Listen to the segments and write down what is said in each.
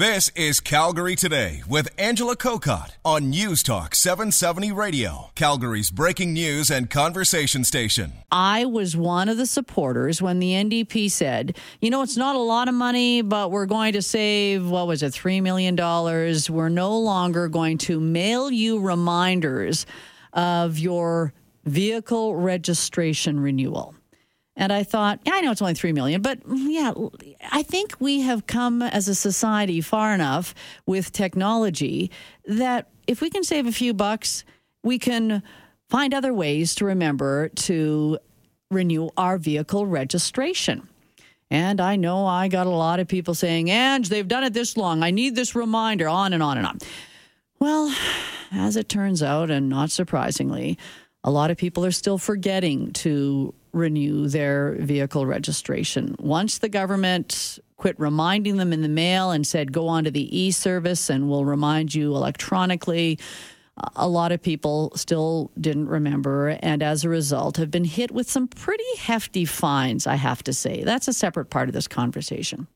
This is Calgary Today with Angela Kokott on News Talk 770 Radio, Calgary's breaking news and conversation station. I was one of the supporters when the NDP said, you know, it's not a lot of money, but we're going to save, what was it, $3 million. We're no longer going to mail you reminders of your vehicle registration renewal. And I thought, yeah, I know it's only three million, but mm, yeah, I think we have come as a society far enough with technology that if we can save a few bucks, we can find other ways to remember to renew our vehicle registration. And I know I got a lot of people saying, Ange, they've done it this long. I need this reminder, on and on and on. Well, as it turns out, and not surprisingly, a lot of people are still forgetting to renew their vehicle registration. Once the government quit reminding them in the mail and said, go on to the e service and we'll remind you electronically, a lot of people still didn't remember and as a result have been hit with some pretty hefty fines, I have to say. That's a separate part of this conversation.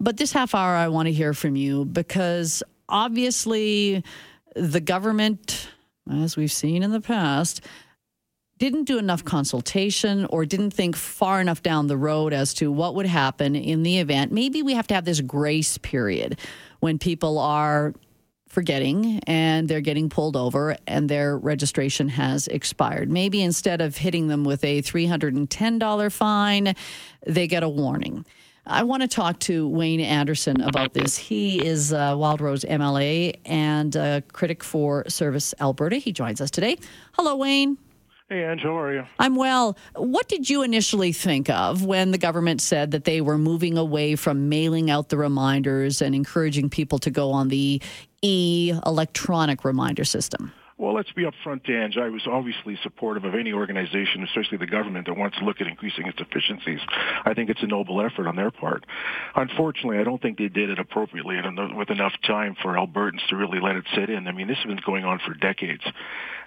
But this half hour, I want to hear from you because obviously the government, as we've seen in the past, didn't do enough consultation or didn't think far enough down the road as to what would happen in the event. Maybe we have to have this grace period when people are forgetting and they're getting pulled over and their registration has expired. Maybe instead of hitting them with a $310 fine, they get a warning. I want to talk to Wayne Anderson about this. He is uh, Wildrose MLA and a critic for Service Alberta. He joins us today. Hello, Wayne. Hey, Ange, how are you? I'm well. What did you initially think of when the government said that they were moving away from mailing out the reminders and encouraging people to go on the e electronic reminder system? Well, let's be upfront, Ange. I was obviously supportive of any organization, especially the government, that wants to look at increasing its efficiencies. I think it's a noble effort on their part. Unfortunately, I don't think they did it appropriately and with enough time for Albertans to really let it sit in. I mean, this has been going on for decades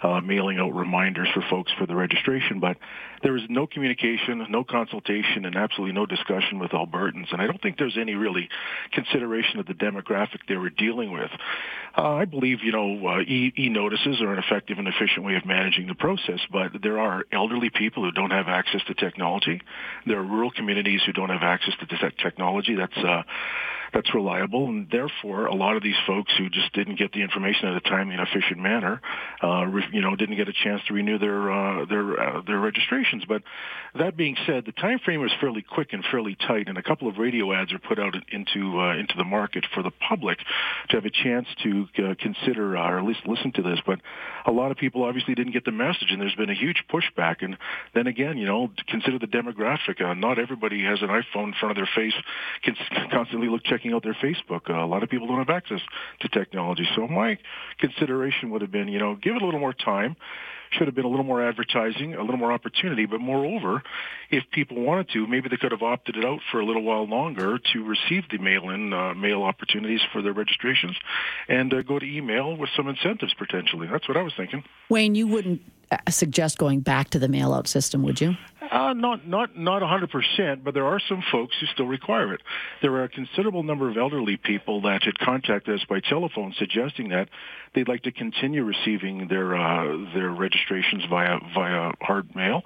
uh, mailing out reminders for folks for the registration, but there was no communication, no consultation, and absolutely no discussion with Albertans. And I don't think there's any really consideration of the demographic they were dealing with. Uh, I believe, you know, uh, e- e-notices are an effective and efficient way of managing the process, but there are elderly people who don't have access to technology. There are rural communities who don't have access to this technology. That's uh, that's reliable, and therefore a lot of these folks who just didn't get the information at a timely and efficient manner, uh, re- you know, didn't get a chance to renew their uh, their uh, their registrations. But that being said, the time frame was fairly quick and fairly tight, and a couple of radio ads are put out into uh, into the market for the public to have a chance to uh, consider uh, or at least listen to this. But a lot of people obviously didn't get the message, and there's been a huge pushback. And then again, you know, consider the demographic. Uh, not everybody has an iPhone in front of their face, can constantly look checking out their Facebook. Uh, a lot of people don't have access to technology. So my consideration would have been, you know, give it a little more time should have been a little more advertising, a little more opportunity. But moreover, if people wanted to, maybe they could have opted it out for a little while longer to receive the mail-in uh, mail opportunities for their registrations, and uh, go to email with some incentives potentially. That's what I was thinking. Wayne, you wouldn't uh, suggest going back to the mail-out system, would you? Uh, not not not 100%, but there are some folks who still require it. There are a considerable number of elderly people that had contacted us by telephone suggesting that they'd like to continue receiving their uh, their registrations via via hard mail.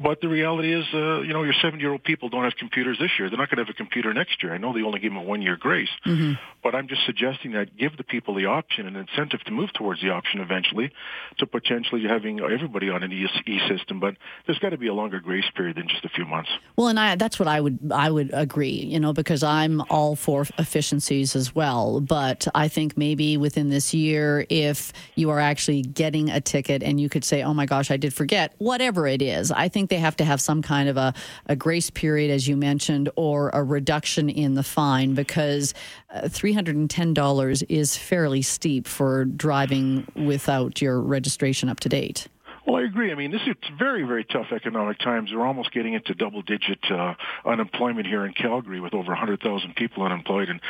But the reality is, uh, you know, your 70-year-old people don't have computers this year. They're not going to have a computer next year. I know they only give them a one-year grace, mm-hmm. but I'm just suggesting that give the people the option and incentive to move towards the option eventually to potentially having everybody on an e system. But there's got to be a longer grace period than just a few months. Well, and I, that's what I would I would agree. You know, because I'm all for efficiencies as well. But I think maybe within this year, if you are actually getting a ticket and you could say, "Oh my gosh, I did forget," whatever it is, I think they have to have some kind of a, a grace period, as you mentioned, or a reduction in the fine because uh, $310 is fairly steep for driving without your registration up to date. Well, I agree. I mean, this is very, very tough economic times. We're almost getting into double-digit uh, unemployment here in Calgary with over 100,000 people unemployed, and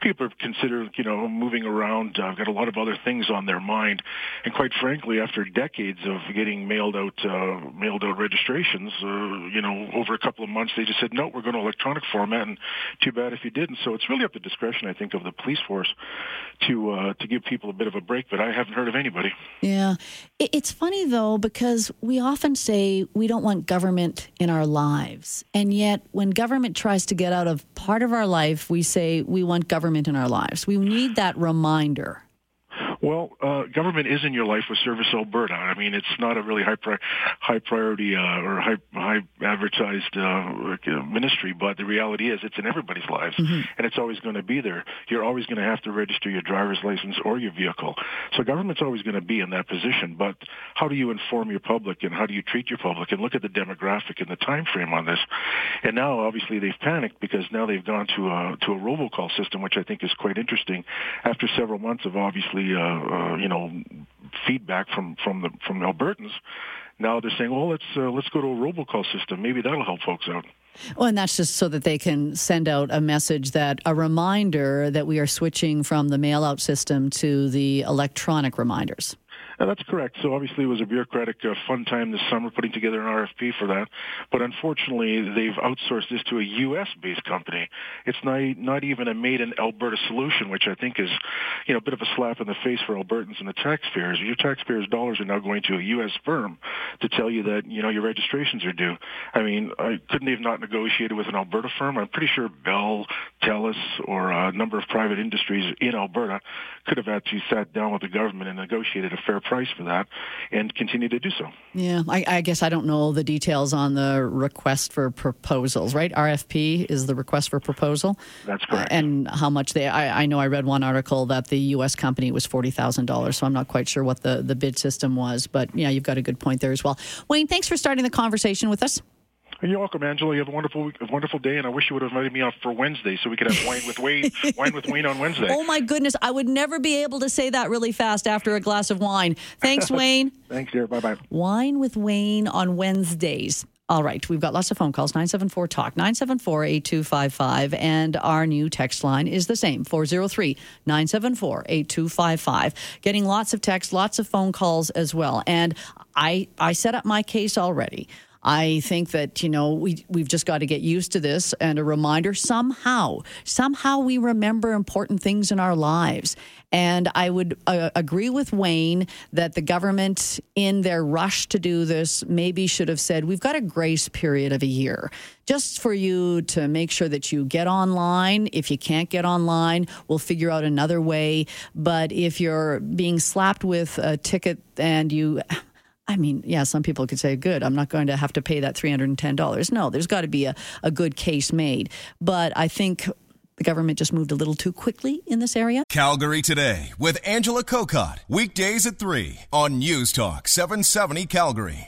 people are considering, you know, moving around. I've uh, got a lot of other things on their mind, and quite frankly, after decades of getting mailed out, uh, mailed out registrations, uh, you know, over a couple of months, they just said, no, we're going to electronic format, and too bad if you didn't. So it's really up to discretion, I think, of the police force to uh, to give people a bit of a break. But I haven't heard of anybody. Yeah, it's funny though because we often say we don't want government in our lives. And yet, when government tries to get out of part of our life, we say we want government in our lives. We need that reminder. Well, uh, government is in your life with Service Alberta. I mean, it's not a really high pri- high priority uh, or high high advertised uh, ministry, but the reality is it's in everybody's lives, mm-hmm. and it's always going to be there. You're always going to have to register your driver's license or your vehicle. So government's always going to be in that position. But how do you inform your public, and how do you treat your public, and look at the demographic and the time frame on this? And now, obviously, they've panicked because now they've gone to a to a robocall system, which I think is quite interesting. After several months of obviously uh, uh, you know feedback from from the from Albertans. Now they're saying, well, let's uh, let's go to a robocall system. Maybe that'll help folks out. Well, and that's just so that they can send out a message that a reminder that we are switching from the mail out system to the electronic reminders. That's correct. So obviously it was a bureaucratic uh, fun time this summer putting together an RFP for that. But unfortunately, they've outsourced this to a U.S.-based company. It's not, not even a made-in-Alberta solution, which I think is, you know, a bit of a slap in the face for Albertans and the taxpayers. Your taxpayers' dollars are now going to a U.S. firm to tell you that, you know, your registrations are due. I mean, I couldn't they have not negotiated with an Alberta firm? I'm pretty sure Bell, TELUS, or a number of private industries in Alberta could have actually sat down with the government and negotiated a fair price for that and continue to do so. Yeah, I, I, guess I don't know the details on the request for proposals, right? RFP is the request for proposal. That's correct. Uh, and how much they, I, I, know I read one article that the U.S. company was $40,000, so I'm not quite sure what the, the bid system was, but yeah, you've got a good point there as well. Wayne, thanks for starting the conversation with us. You're welcome, Angela. You have a wonderful, a wonderful day, and I wish you would have invited me out for Wednesday so we could have wine with Wayne, wine with Wayne on Wednesday. Oh my goodness, I would never be able to say that really fast after a glass of wine. Thanks, Wayne. Thanks, dear. Bye bye. Wine with Wayne on Wednesdays. All right, we've got lots of phone calls 974 Talk, 974 8255. And our new text line is the same 403 974 8255. Getting lots of texts, lots of phone calls as well. And I, I set up my case already. I think that, you know, we, we've just got to get used to this and a reminder somehow, somehow we remember important things in our lives. And I would uh, agree with Wayne that the government, in their rush to do this, maybe should have said, we've got a grace period of a year just for you to make sure that you get online. If you can't get online, we'll figure out another way. But if you're being slapped with a ticket and you, I mean, yeah, some people could say, good, I'm not going to have to pay that $310. No, there's got to be a, a good case made. But I think the government just moved a little too quickly in this area. Calgary Today with Angela Kokott. Weekdays at 3 on News Talk 770 Calgary.